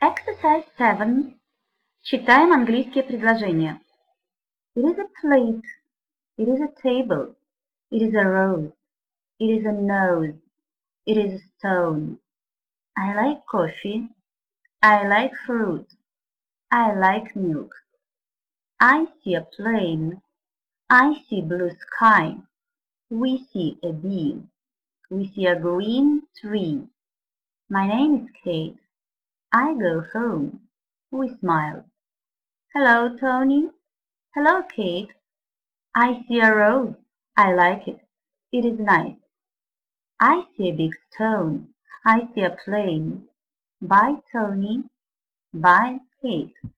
Exercise 7. Читаем английские предложения. It is a plate. It is a table. It is a rose. It is a nose. It is a stone. I like coffee. I like fruit. I like milk. I see a plane. I see blue sky. We see a bee. We see a green tree. My name is Kate. I go home. We smile. Hello, Tony. Hello, Kate. I see a rose. I like it. It is nice. I see a big stone. I see a plane. Bye, Tony. Bye, Kate.